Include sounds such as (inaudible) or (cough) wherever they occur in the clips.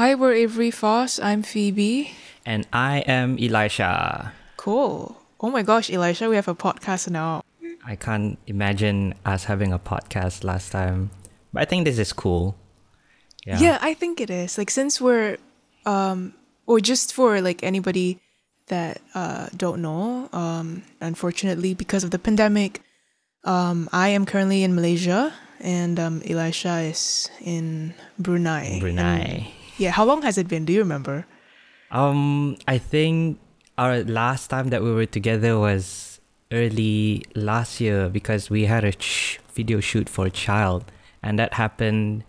Hi, we're Avery Fos. I'm Phoebe. And I am Elisha. Cool. Oh my gosh, Elisha, we have a podcast now. I can't imagine us having a podcast last time. But I think this is cool. Yeah. Yeah, I think it is. Like since we're um or just for like anybody that uh don't know, um unfortunately because of the pandemic, um I am currently in Malaysia and um Elisha is in Brunei. Brunei. Yeah, how long has it been? Do you remember? Um, I think our last time that we were together was early last year because we had a sh- video shoot for a child, and that happened.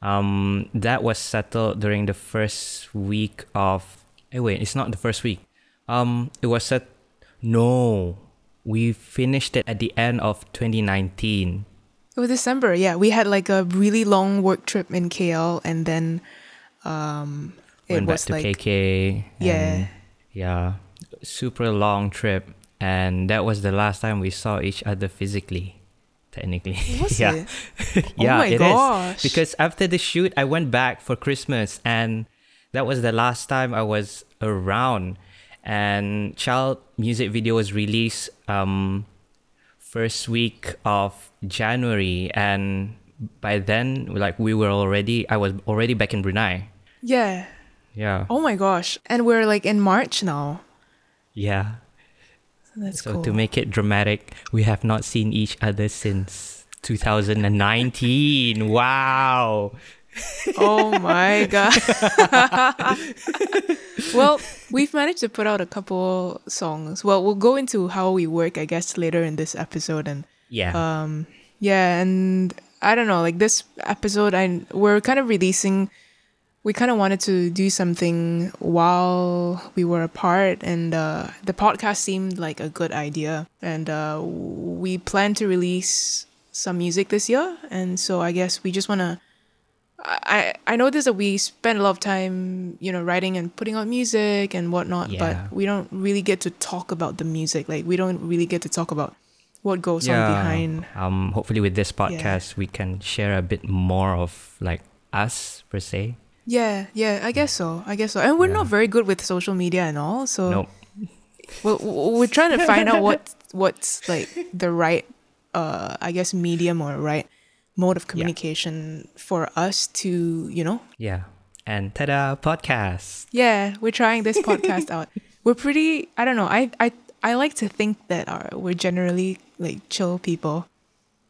Um, that was settled during the first week of. Hey, wait, it's not the first week. Um, it was set. No, we finished it at the end of 2019. Oh, December. Yeah, we had like a really long work trip in KL, and then um, it Went was back to like, KK. Yeah. Yeah. Super long trip. And that was the last time we saw each other physically, technically. Was (laughs) yeah. it? (laughs) yeah, oh my it gosh. Is. Because after the shoot, I went back for Christmas and that was the last time I was around. And Child music video was released um, first week of January. And by then, like we were already, I was already back in Brunei. Yeah. Yeah. Oh my gosh. And we're like in March now. Yeah. So that's so cool. to make it dramatic, we have not seen each other since 2019. wow. oh my (laughs) god. (laughs) well, we've managed to put out a couple songs. Well, we'll go into how we work, I guess, later in this episode and yeah. Um yeah, and I don't know, like this episode I we're kind of releasing we kind of wanted to do something while we were apart, and uh, the podcast seemed like a good idea. And uh, we plan to release some music this year, and so I guess we just want to. I I noticed that we spend a lot of time, you know, writing and putting out music and whatnot, yeah. but we don't really get to talk about the music. Like we don't really get to talk about what goes yeah. on behind. Um, hopefully, with this podcast, yeah. we can share a bit more of like us per se. Yeah, yeah, I guess so. I guess so. And we're yeah. not very good with social media and all, so nope. we're, we're trying to find out what (laughs) what's like the right, uh, I guess, medium or right mode of communication yeah. for us to, you know. Yeah, and ta-da, podcast. Yeah, we're trying this podcast (laughs) out. We're pretty. I don't know. I I I like to think that our we're generally like chill people,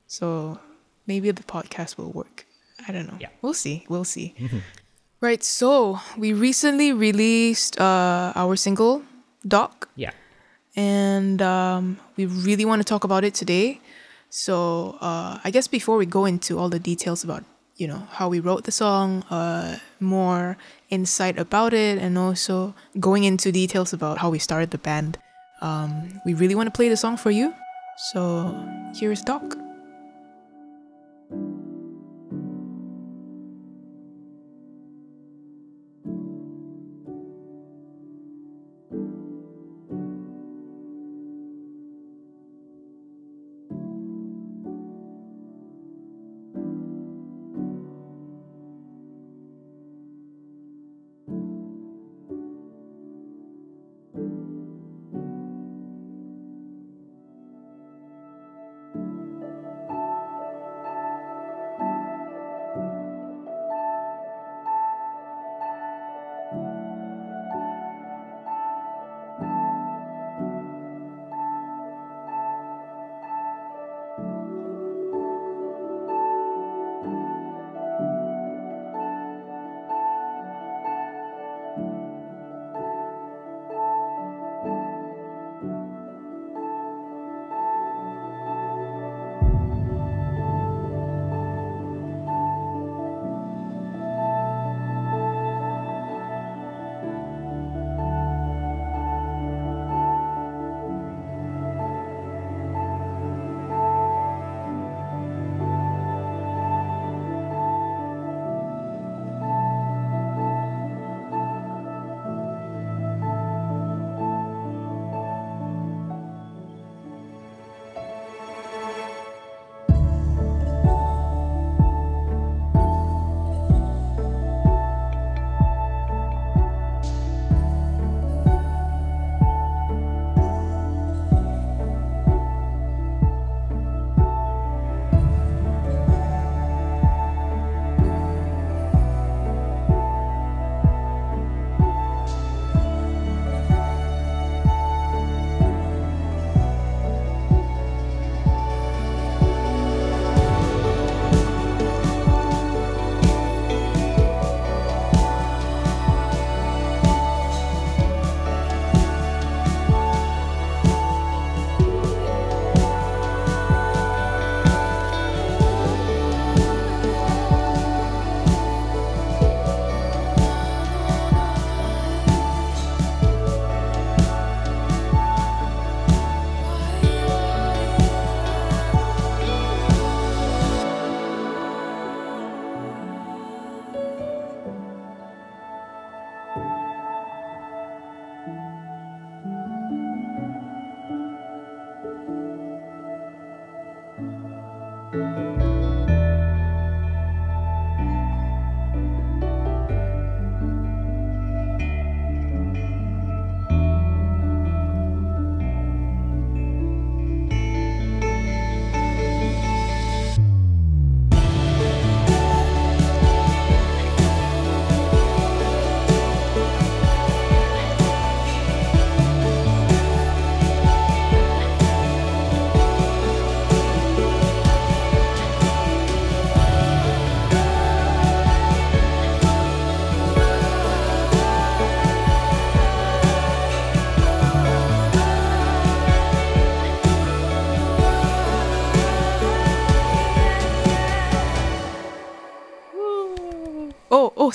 so maybe the podcast will work. I don't know. Yeah. We'll see. We'll see. Right, so we recently released uh, our single, Dock. Yeah. And um, we really want to talk about it today. So uh, I guess before we go into all the details about, you know, how we wrote the song, uh, more insight about it, and also going into details about how we started the band, um, we really want to play the song for you. So here's Dock.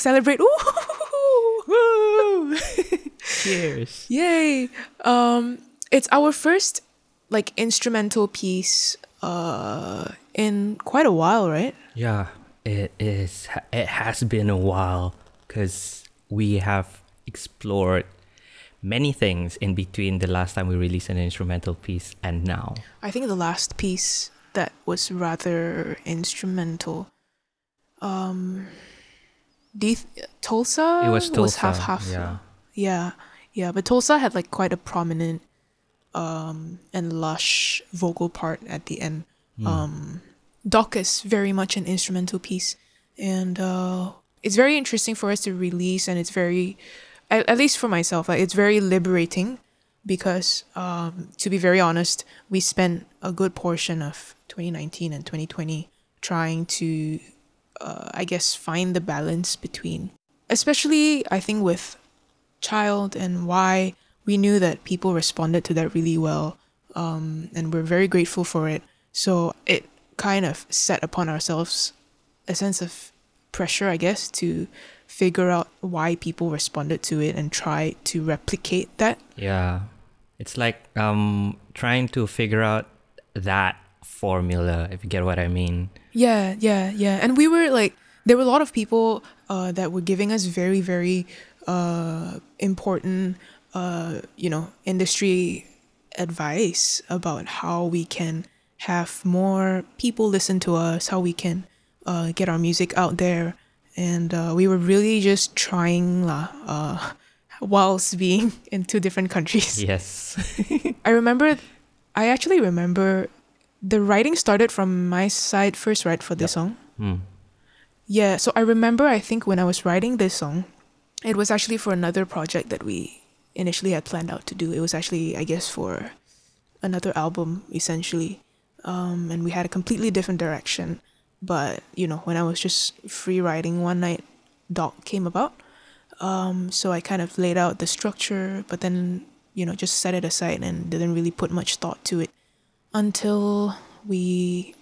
Celebrate. Ooh, (laughs) Cheers. yay! Um, it's our first like instrumental piece uh in quite a while, right? Yeah, it is. It has been a while because we have explored many things in between the last time we released an instrumental piece and now. I think the last piece that was rather instrumental. Um, th- Tulsa it was Tulsa. half half. Yeah. yeah, yeah. But Tulsa had like quite a prominent um and lush vocal part at the end. Hmm. Um, Dock is very much an instrumental piece, and uh, it's very interesting for us to release, and it's very, at, at least for myself, like, it's very liberating because, um, to be very honest, we spent a good portion of 2019 and 2020 trying to, uh, I guess, find the balance between, especially I think with child and why we knew that people responded to that really well um, and we're very grateful for it so it kind of set upon ourselves a sense of pressure i guess to figure out why people responded to it and try to replicate that Yeah. It's like um trying to figure out that formula, if you get what I mean. Yeah, yeah, yeah. And we were like, there were a lot of people uh, that were giving us very, very uh, important, uh, you know, industry advice about how we can have more people listen to us, how we can uh, get our music out there. And uh, we were really just trying uh, (laughs) whilst being (laughs) in two different countries. Yes. (laughs) I remember, I actually remember the writing started from my side first, right, for this song. Hmm. Yeah, so I remember, I think when I was writing this song, it was actually for another project that we initially had planned out to do. It was actually, I guess, for another album, essentially. Um, and we had a completely different direction. But, you know, when I was just free writing one night, Dock came about. Um, so I kind of laid out the structure, but then, you know, just set it aside and didn't really put much thought to it until we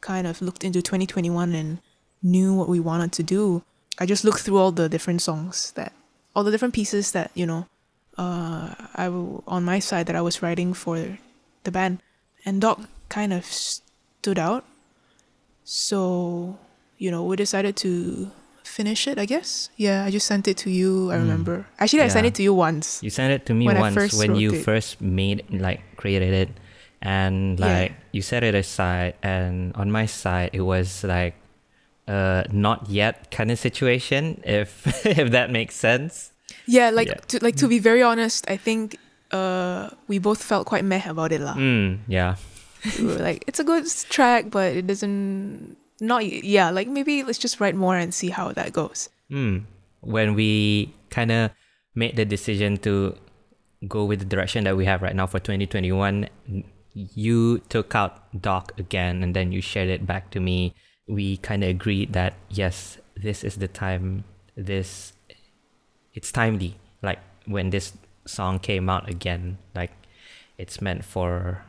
kind of looked into 2021 and knew what we wanted to do. I just looked through all the different songs that, all the different pieces that, you know, uh, I w- on my side that I was writing for the band. And Dock kind of stood out. So, you know, we decided to finish it, I guess. Yeah, I just sent it to you, I remember. Actually, I sent it to you once. You sent it to me When once when you it. first made like created it and Yeah. like you set it aside and on my side it was like uh not yet kind of situation if (laughs) if that makes sense. Yeah, like Yeah. to like to be very honest, I think uh we both felt quite meh about it lah. Mm, yeah. we were like, it's a good track, but it doesn't not yeah, like maybe let's just write more and see how that goes. Mm. When we kind of made the decision to go with the direction that we have right now for 2021, n- you took out Dock again and then you shared it back to me. We kind of agreed that yes, this is the time, this, it's timely. Like when this song came out again, like it's meant for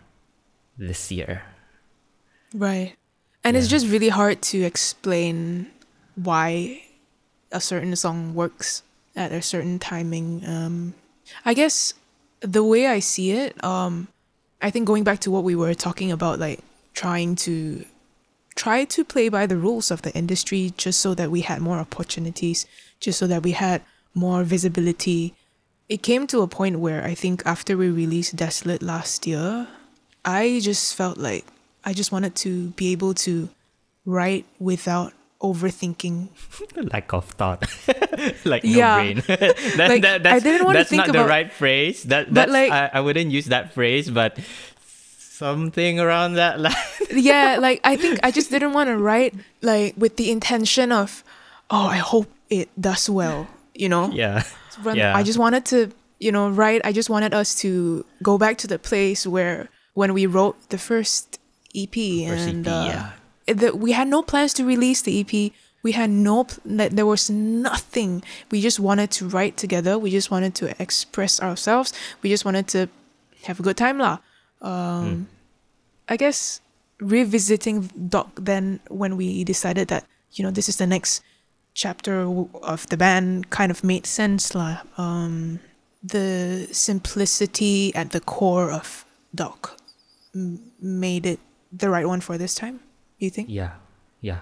this year. Right. And it's just really hard to explain why a certain song works at a certain timing. Um I guess the way I see it, um I think going back to what we were talking about like trying to try to play by the rules of the industry just so that we had more opportunities, just so that we had more visibility. It came to a point where I think after we released Desolate last year, I just felt like I just wanted to be able to write without overthinking. (laughs) Lack of thought, (laughs) (laughs) like no Yeah. brain. (laughs) that, Like, that, I that's, didn't wanna that's think not the right phrase. That that's like- I, I wouldn't use that phrase, but something around that (laughs) line. yeah, like I think I just didn't want to write like with the intention of, oh, I hope it does well, you know? yeah, Yeah. I just wanted to, you know, write. I just wanted us to go back to the place where when we wrote the first EP First and EP, uh, yeah. the, we had no plans to release the EP. We had no, that there was nothing. We just wanted to write together. We just wanted to express ourselves. We just wanted to have a good time lah. Um, I guess revisiting Dock then when we decided that you know this is the next chapter of the band kind of made sense lah. Um, the simplicity at the core of Dock m- made it the right one for this time. You think? Yeah, yeah.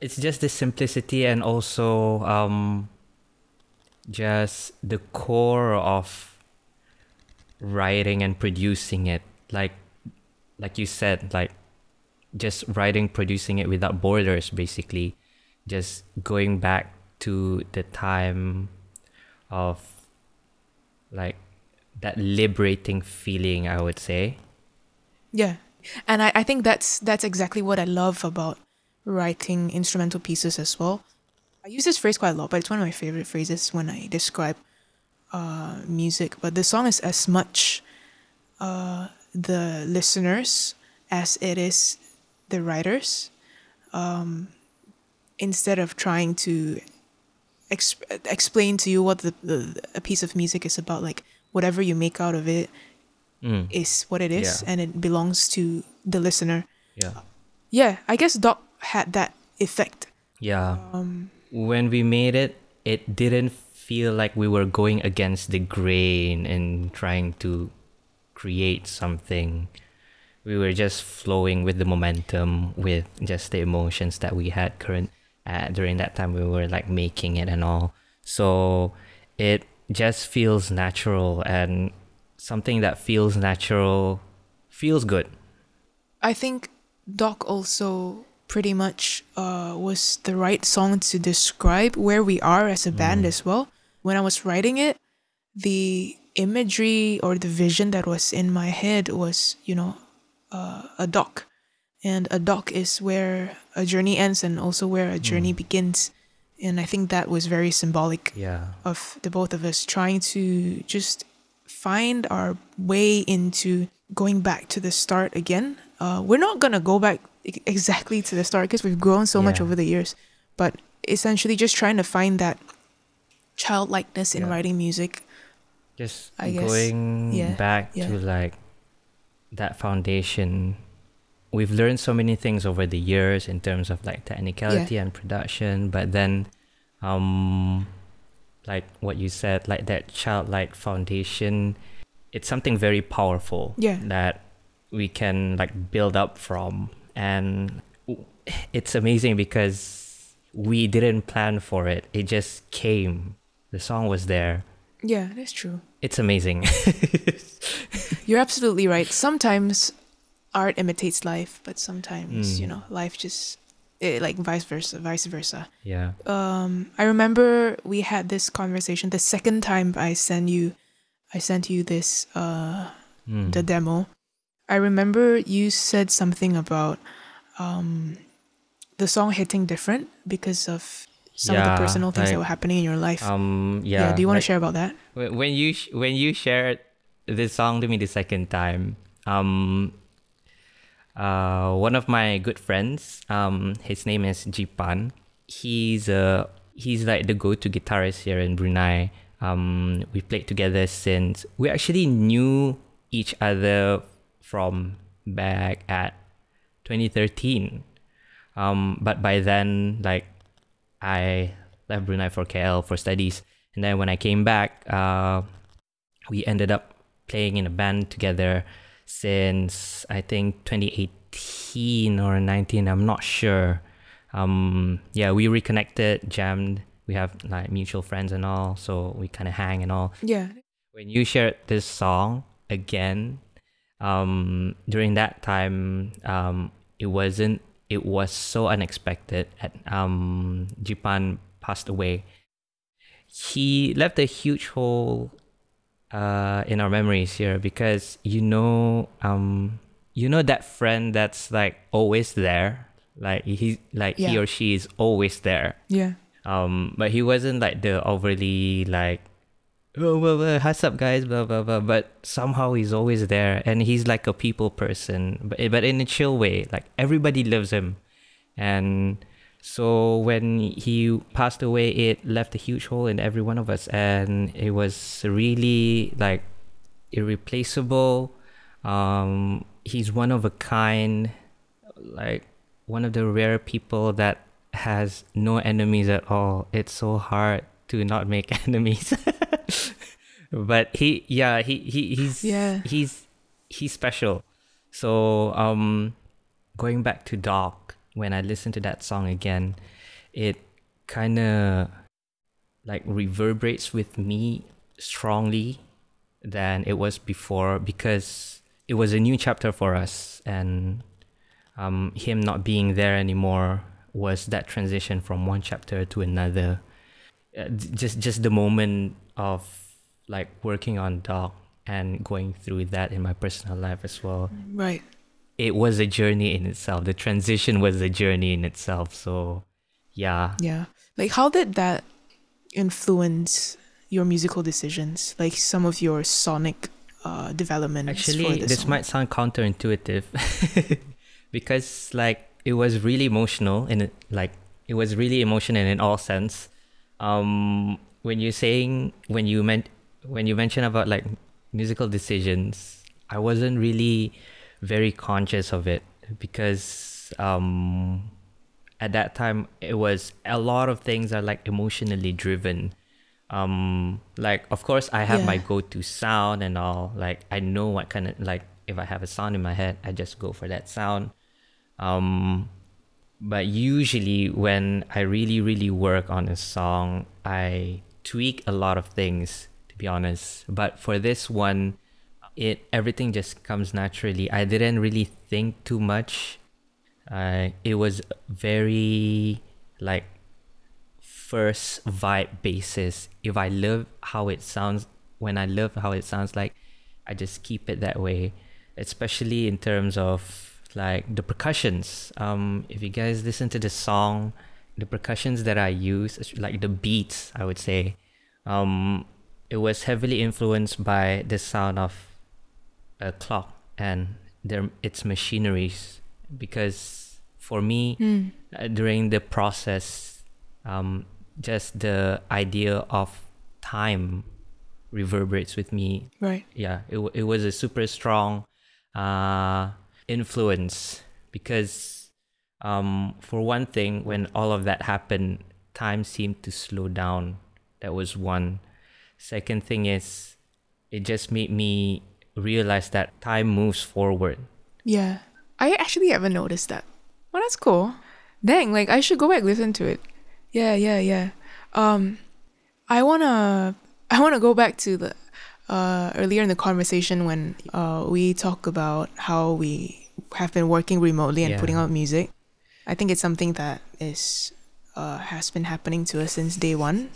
It's just the simplicity and also um, just the core of writing and producing it. Like, like you said, like just writing, producing it without borders, basically. Just going back to the time of like that liberating feeling, I would say. Yeah. And I, I think that's that's exactly what I love about writing instrumental pieces as well. I use this phrase quite a lot, but it's one of my favorite phrases when I describe uh, music. But the song is as much uh, the listeners as it is the writers. Um, instead of trying to exp- explain to you what the, the a piece of music is about, like whatever you make out of it Mm. is what it is Yeah. and it belongs to the listener. Yeah. Yeah, I guess Dock had that effect. Yeah. Um, when we made it, it didn't feel like we were going against the grain and trying to create something. We were just flowing with the momentum, with just the emotions that we had current uh, during that time. We were like making it and all, so it just feels natural and something that feels natural feels good. I think Dock also pretty much uh, was the right song to describe where we are as a band as well. When I was writing it, the imagery or the vision that was in my head was, you know, uh, a dock. And a dock is where a journey ends and also where a journey begins. And I think that was very symbolic Yeah. of the both of us trying to just find our way into going back to the start again. Uh, we're not gonna go back exactly to the start because we've grown so much over the years, but essentially just trying to find that childlikeness in Yeah. writing music. just I guess, going yeah, back yeah. to like that foundation we've learned so many things over the years in terms of like technicality and production but then um like what you said like that childlike foundation it's something very powerful Yeah. that we can like build up from and it's amazing because we didn't plan for it it just came the song was there Yeah, that's true. it's amazing. (laughs) You're absolutely right. Sometimes art imitates life, but sometimes you Mm. know life just it, like vice versa, vice versa. yeah. um I remember we had this conversation the second time I sent you I sent you this uh Mm. the demo. I remember you said something about um the song hitting different because of some of the personal things that were happening in your life. um. Yeah. do you want to like, share about that? When you sh- when you shared this song to me the second time, um, uh, one of my good friends, um, his name is Jipan. He's uh he's like the go-to guitarist here in Brunei. Um, we played together since we actually knew each other from back at 2013. Um, but by then, like, I left Brunei for KL for studies, and then when I came back, uh, we ended up playing in a band together since I think 2018 or 19. I'm not sure. Um, yeah, we reconnected, jammed. We have like mutual friends and all, so we kind of hang and all Yeah. when you shared this song again um during that time um it wasn't it was so unexpected at um Jipan passed away. He left a huge hole uh in our memories here because you know um you know that friend that's like always there? Like he like he or she is always there. Yeah. um, but he wasn't like the overly like, oh, well, well, what's up, guys, blah blah blah. But somehow he's always there, and he's like a people person, but but in a chill way. Like everybody loves him, and so when he passed away, it left a huge hole in every one of us, and it was really like irreplaceable. Um, he's one of a kind, like one of the rare people that has no enemies at all. It's so hard to not make (laughs) enemies. (laughs) but he yeah, he, he he's Yeah. he's he's special. So um going back to Dock, when I listen to that song again, it kinda like reverberates with me strongly than it was before because it was a new chapter for us and um, him not being there anymore was that transition from one chapter to another uh, just just the moment of like working on Dock and going through that in my personal life as well Right. it was a journey in itself the transition was a journey in itself so yeah Yeah. Like, how did that influence your musical decisions? Like, some of your sonic uh, development. Actually, this, might sound counterintuitive (laughs) because like it was really emotional and it, like it was really emotional in all sense. Um, when you're saying when you meant when you mention about like musical decisions, I wasn't really very conscious of it because um at that time it was a lot of things are like emotionally driven. Um like of course i have my go-to sound and all. Like i know what kind of like if i have a sound in my head i just go for that sound. Um but usually when i really really work on a song i tweak a lot of things to be honest but for this one it everything just comes naturally i didn't really think too much uh, it was very like first vibe basis. If I love how it sounds, when I love how it sounds like, I just keep it that way. Especially in terms of like the percussions. Um, if you guys listen to the song, the percussions that I use, like the beats, I would say, um, it was heavily influenced by the sound of a clock and their its machineries because for me Mm. uh, during the process um, just the idea of time reverberates with me Right. yeah it, it was a super strong uh, influence because um, for one thing when all of that happened time seemed to slow down that was one. Second thing is it just made me realize that time moves forward Yeah. I actually haven't noticed that. Well, that's cool. Dang, like I should go back listen to it. Yeah, yeah, yeah. Um I wanna (laughs) I wanna go back to the uh earlier in the conversation when uh we talk about how we have been working remotely and Yeah. putting out music. I think it's something that is uh has been happening to us since day one.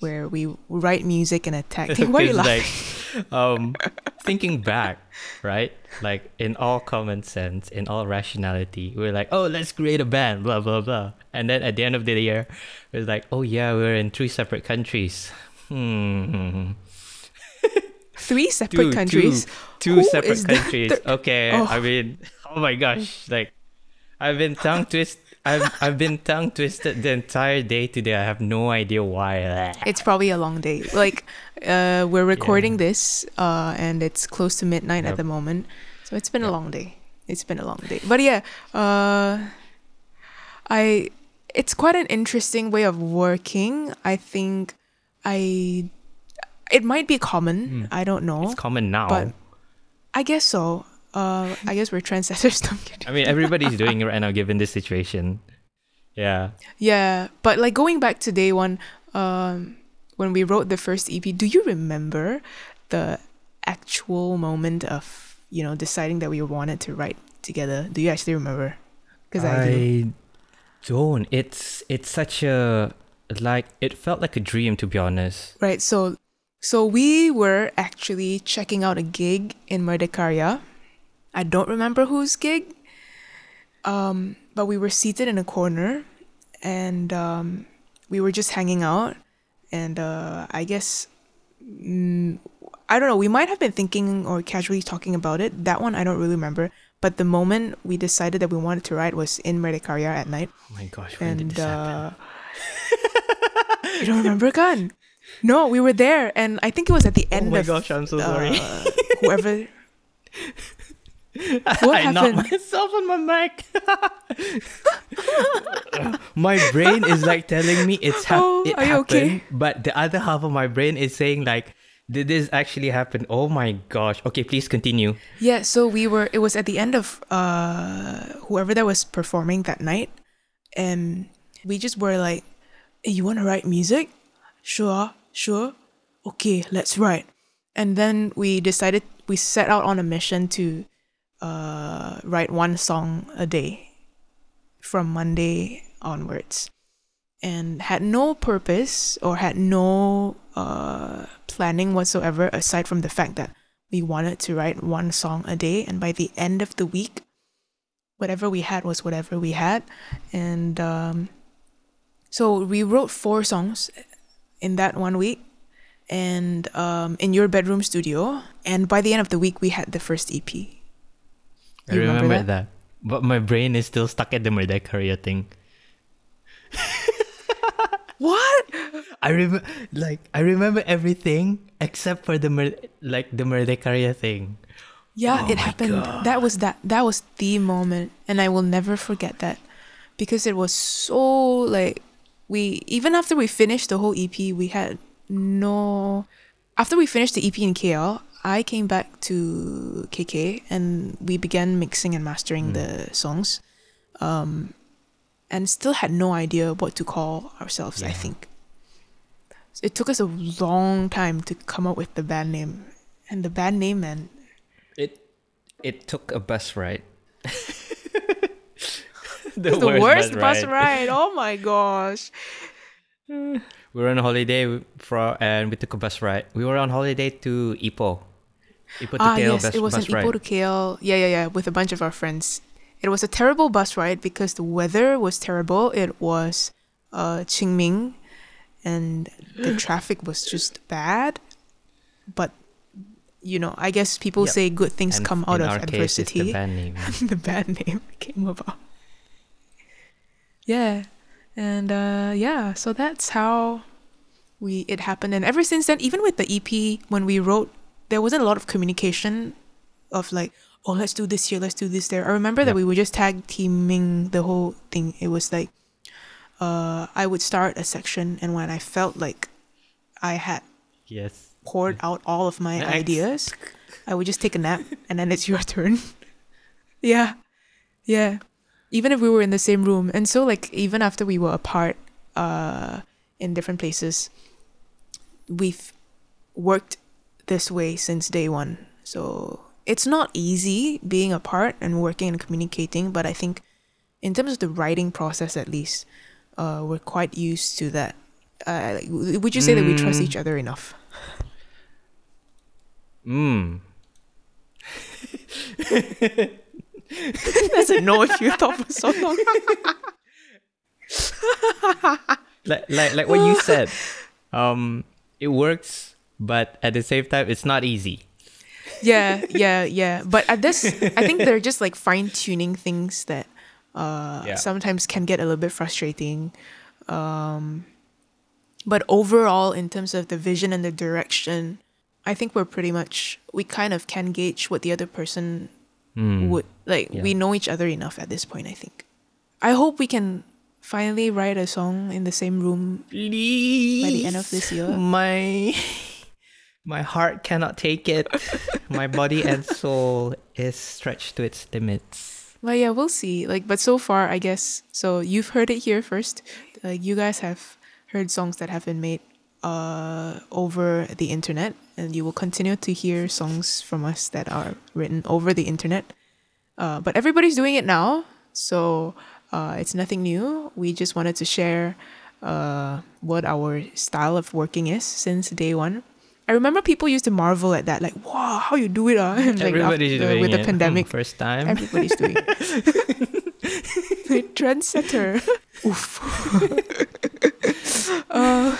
Where we write music and attack. (laughs) Why are you laughing? like, (laughs) um, thinking back, right? Like in all common sense, in all rationality, we're like, oh, let's create a band, blah blah blah. And then at the end of the year, we're like, oh yeah, we're in three separate countries. Hmm. (laughs) Three separate Two- countries. Two, two separate countries. third- Okay. Oh. I mean, oh my gosh, like, I've been tongue twist. I've I've been tongue twisted the entire day today. I have no idea why. (laughs) It's probably a long day. Like, uh, we're recording this, uh, and it's close to midnight Yep. at the moment, so it's been a long day. It's been a long day, but yeah, uh, I. It's quite an interesting way of working. I think I. It might be common. Hmm. I don't know. It's common now. But- I guess so. Uh, I guess we're trendsetters. Don't get I mean, everybody's doing it right now given this situation. Yeah. Yeah, but like going back to day one, um, when we wrote the first EP, do you remember the actual moment of you know deciding that we wanted to write together? Do you actually remember? Because I, do. don't. It's it's such a like it felt like a dream to be honest. Right. So, so we were actually checking out a gig in Merdekarya. I don't remember whose gig. Um, but we were seated in a corner, and um, we were just hanging out. And uh, I guess mm, I don't know. We might have been thinking or casually talking about it. That one I don't really remember. But the moment we decided that we wanted to write was in Merdekarya at night Oh my gosh, when did and this happen? uh, you don't remember Gun? No, we were there, and I think it was at the end oh my of gosh, I'm so sorry. uh, whoever. (laughs) What I knocked myself on my mic. (laughs) my brain is like telling me it's hap- Oh, it happened, okay? but the other half of my brain is saying like, did this actually happen? Oh my gosh. Okay, please continue. Yeah, so we were it was at the end of uh whoever that was performing that night and we just were like, hey, you wanna write music? Sure, sure. Okay, let's write. And then we decided we set out on a mission to uh write one song a day from Monday onwards. And had no purpose or had no uh planning whatsoever aside from the fact that we wanted to write one song a day. And by the end of the week whatever we had was whatever we had. And um, so we wrote four songs in that one week. And um, in your bedroom studio. And by the end of the week we had the first ep I remember remember, that? that? But my brain is still stuck at the Merdekarya thing. (laughs) what I remember, like, I remember everything except for the Mer- like the Merdekarya thing. yeah Oh it happened God. that was that that was the moment and i will never forget that because it was so like we even after we finished the whole ep we had no after we finished the ep in kl i came back to kk and we began mixing and mastering the songs um and still had no idea what to call ourselves i Yeah. think it took us a long time to come up with the band name and the band name man It it took a bus ride. (laughs) the worst, bus ride. Oh my gosh. We were on holiday for and we took a bus ride. We were on holiday to Ipoh. Ah, yes, bus, it was an ride. Ipoh to KL. Yeah, yeah, yeah, with a bunch of our friends. It was a terrible bus ride because the weather was terrible. It was uh, Qingming, and the (gasps) traffic was just bad. But you know, I guess people Yep. say good things And come out of our case, it's adversity. (laughs) the band name. the band name came about. Yeah. And uh yeah, so that's how we it happened and ever since then even with the EP when we wrote there wasn't a lot of communication of like oh let's do this here let's do this there. I remember that we were just tag teaming the whole thing. It was like uh I would start a section and when I felt like I had yes. poured out all of my Next. ideas, I would just take a nap and then it's your (laughs) turn. yeah. Yeah. Even if we were in the same room. And so like even after we were apart uh in different places, we've worked this way since day one. So it's not easy being apart and working and communicating, but I think in terms of the writing process at least, uh we're quite used to that. Uh, would you say that we trust Mm. each other enough? Mm. (laughs) That's a no if you thought for so long. (laughs) Like like like what you said. Um, it works, but at the same time, it's not easy. yeah, yeah, yeah. But at this, I think they're just like fine tuning things that uh, Yeah. sometimes can get a little bit frustrating. Um, but overall, in terms of the vision and the direction, I think we're pretty much we kind of can gauge what the other person Mm. would like. Yeah. We know each other enough at this point. I think. I hope we can finally write a song in the same room Please. by the end of this year. (laughs) My my heart cannot take it. (laughs) my body and soul is stretched to its limits. Well, yeah, we'll see. Like, but so far, I guess. So you've heard it here first. Like, you guys have heard songs that have been made uh over the internet, and you will continue to hear songs from us that are written over the internet. Uh, but everybody's doing it now, so uh, it's nothing new. We just wanted to share uh what our style of working is since day one. I remember people used to marvel at that, like, "Wow, how you do it?" Uh? And, (laughs) like, Everybody's after- doing with it. the pandemic. Hmm, (laughs) first time. Everybody's doing it. (laughs) Trendsetter. Oof. uh,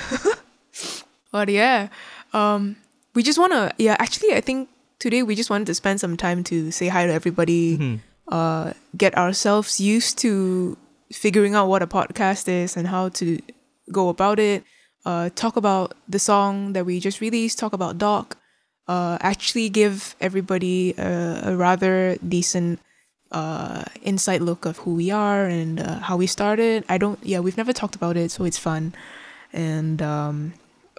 but yeah, um, we just want to, yeah, actually, I think today we just wanted to spend some time to say hi to everybody, Mhm. uh, get ourselves used to figuring out what a podcast is and how to go about it, uh, talk about the song that we just released, talk about Dock, uh, actually give everybody a, a rather decent uh, inside look of who we are and uh, how we started. I don't, yeah, we've never talked about it, so it's fun. And um,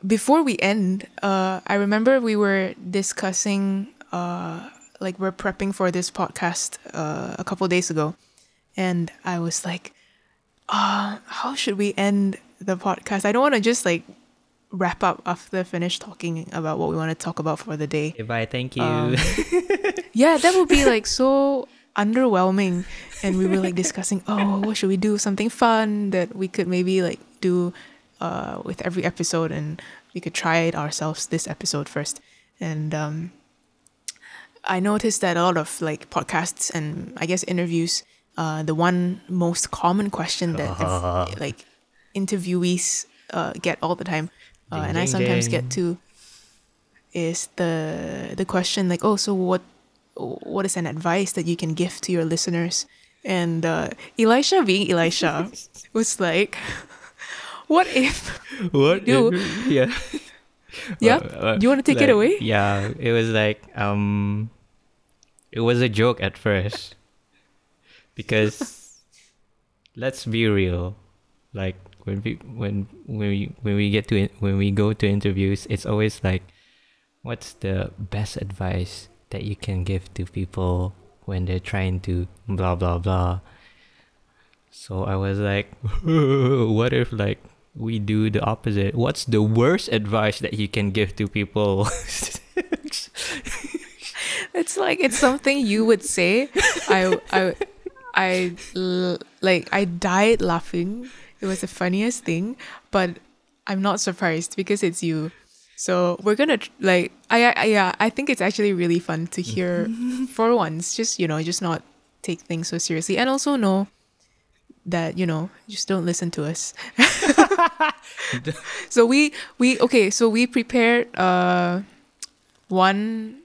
before we end, uh, I remember we were discussing, uh, like, we're prepping for this podcast uh, a couple days ago. And I was like, uh, how should we end the podcast? I don't want to just like wrap up after finish talking about what we want to talk about for the day. Bye, Thank you. Um, (laughs) Yeah, that would be like so underwhelming. And we were like discussing, (laughs) oh, what should we do? Something fun that we could maybe like do uh, with every episode, and we could try it ourselves this episode first. And um, I noticed that a lot of like podcasts and I guess interviews, uh, the one most common question that ev- (laughs) like interviewees uh, get all the time, uh, Ding, and I sometimes ding. get to is the the question like, oh, so what what is an advice that you can give to your listeners? And uh, Elisha, being Elisha, (laughs) was like, what if? what? do. Yeah. (laughs) Yeah, Uh, uh, do you want to take it away? Yeah, it was like um, it was a joke at first, because (laughs) let's be real, like when we when when we when we get to when we go to interviews, it's always like, what's the best advice that you can give to people when they're trying to blah blah blah. So I was like, (laughs) what if like we do the opposite? What's the worst advice that you can give to people? (laughs) It's like it's something you would say. I I I like I died laughing. It was the funniest thing, but I'm not surprised because it's you. So we're gonna like I, I yeah I think it's actually really fun to hear (laughs) for once. Just you know just not take things so seriously and also know that you know just don't listen to us. (laughs) (laughs) so we we okay so we prepared uh one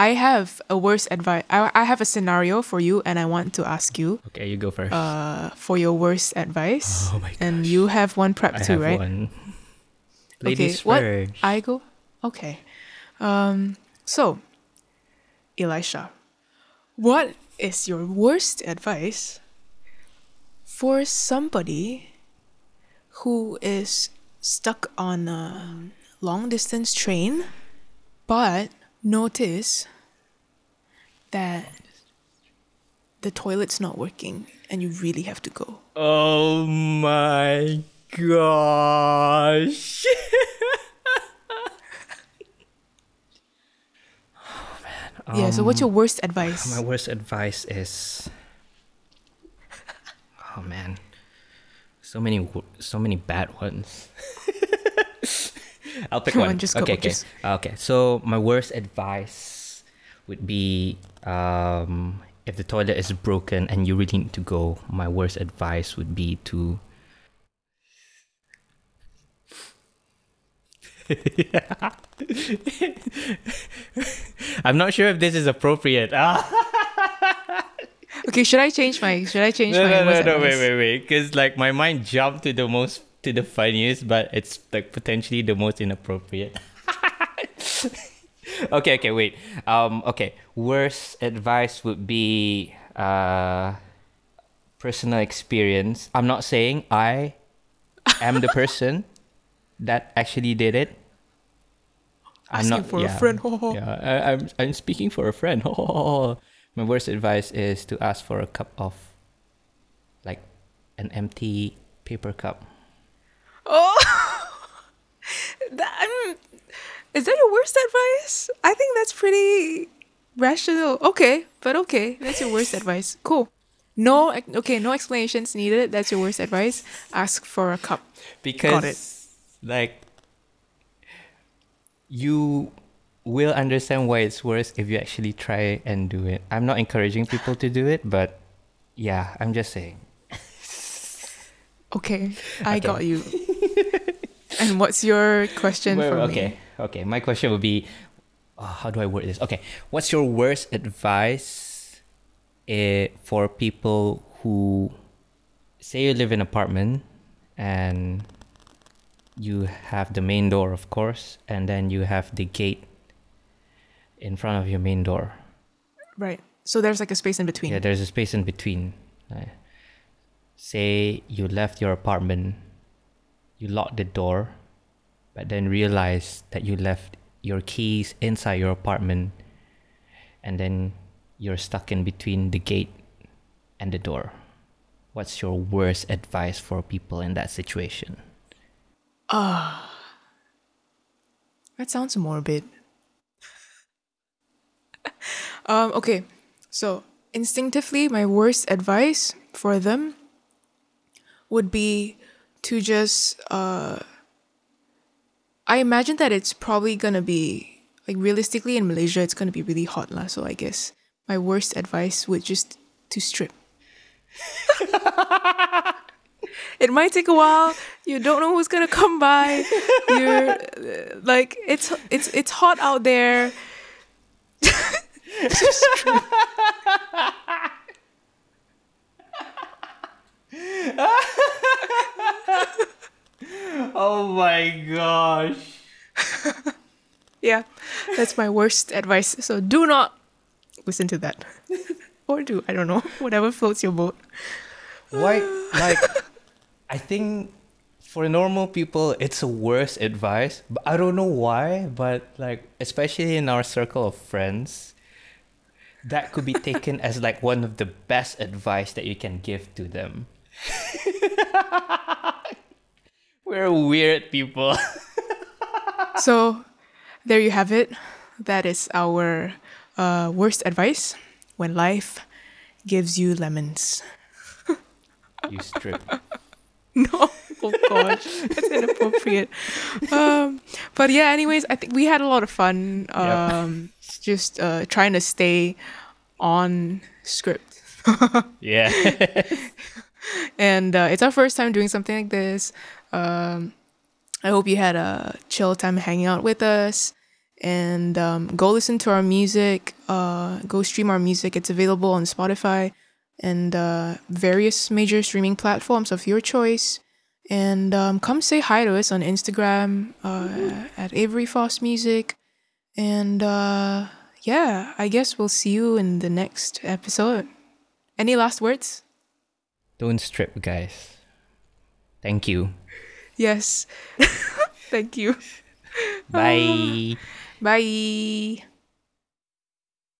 I have a worst advice. I, I have a scenario for you, and I want to ask you okay, you go first. uh, for your worst advice. oh my and you have one prep I too, have right? one. Okay, Ladies what- I go. Okay. Um. So, Elisha, what is your worst advice for somebody who is stuck on a long distance train, but notice that the toilet's not working and you really have to go? Oh my gosh. Oh man. Um, yeah. So, what's your worst advice? My worst advice is Oh man. So many so many bad ones. (laughs) (laughs) I'll pick Come (laughs) one. on, just go, okay, okay. just- Okay. So my worst advice would be um if the toilet is broken and you really need to go, my worst advice would be to (laughs) I'm not sure if this is appropriate. Okay, should I change my? Should I change no, my? no, no, no, wait, wait, wait. Because like my mind jumped to the most, to the funniest, but it's like potentially the most inappropriate. (laughs) okay, okay, wait. Um, okay. Worst advice would be uh, personal experience. I'm not saying I am the person (laughs) that actually did it. I'm Asking for a friend. (laughs) yeah, I, I'm I'm speaking for a friend. My worst advice is to ask for a cup of, like, an empty paper cup. Oh, (laughs) that, I'm- is that your worst advice? I think that's pretty rational. Okay, but okay, that's your worst advice. Cool. No, okay, no explanations needed. That's your worst advice. Ask for a cup. Because, it. like, you will understand why it's worse if you actually try and do it. I'm not encouraging people to do it, but yeah, I'm just saying. Okay, I Okay. got you. (laughs) and what's your question Wait, for wait, me? okay, okay. My question would be, uh, how do I word this? Okay, what's your worst advice eh, for people who say you live in an apartment and you have the main door, of course, and then you have the gate in front of your main door. Right. So there's like a space in between. Yeah, there's a space in between. Uh, say you left your apartment, you locked the door, but then realized that you left your keys inside your apartment, and then you're stuck in between the gate and the door. What's your worst advice for people in that situation? Ah, that sounds morbid. (laughs) um, okay, so instinctively, my worst advice for them would be to just. Uh, I imagine that it's probably gonna be like realistically in Malaysia, it's gonna be really hot lah. So I guess my worst advice would just to strip. (laughs) it might take a while. You don't know who's gonna come by. You're uh, like it's it's it's hot out there. (laughs) (laughs) (laughs) Oh my gosh. (laughs) yeah, that's my worst advice. So do not listen to that, (laughs) or do I don't know whatever floats your boat. Why? (sighs) Like, I think for normal people, it's a worse advice. But I don't know why. But like, especially in our circle of friends, that could be taken as like one of the best advice that you can give to them. We're weird people. (laughs) So there you have it. That is our uh, worst advice when life gives you lemons. you strip. (laughs) No, oh gosh, that's inappropriate. Um, but yeah, anyways, I think we had a lot of fun. Um, just uh, trying to stay on script, (laughs) Yeah. and uh, it's our first time doing something like this. Um, I hope you had a chill time hanging out with us. And um, go listen to our music. Uh, go stream our music. It's available on Spotify and uh, various major streaming platforms of your choice. And um, come say hi to us on Instagram uh, at Avery Fos Music. And uh, yeah, I guess we'll see you in the next episode. Any last words? Don't strip, guys. Thank you. Yes. (laughs) Thank you. Bye. (laughs) Bye.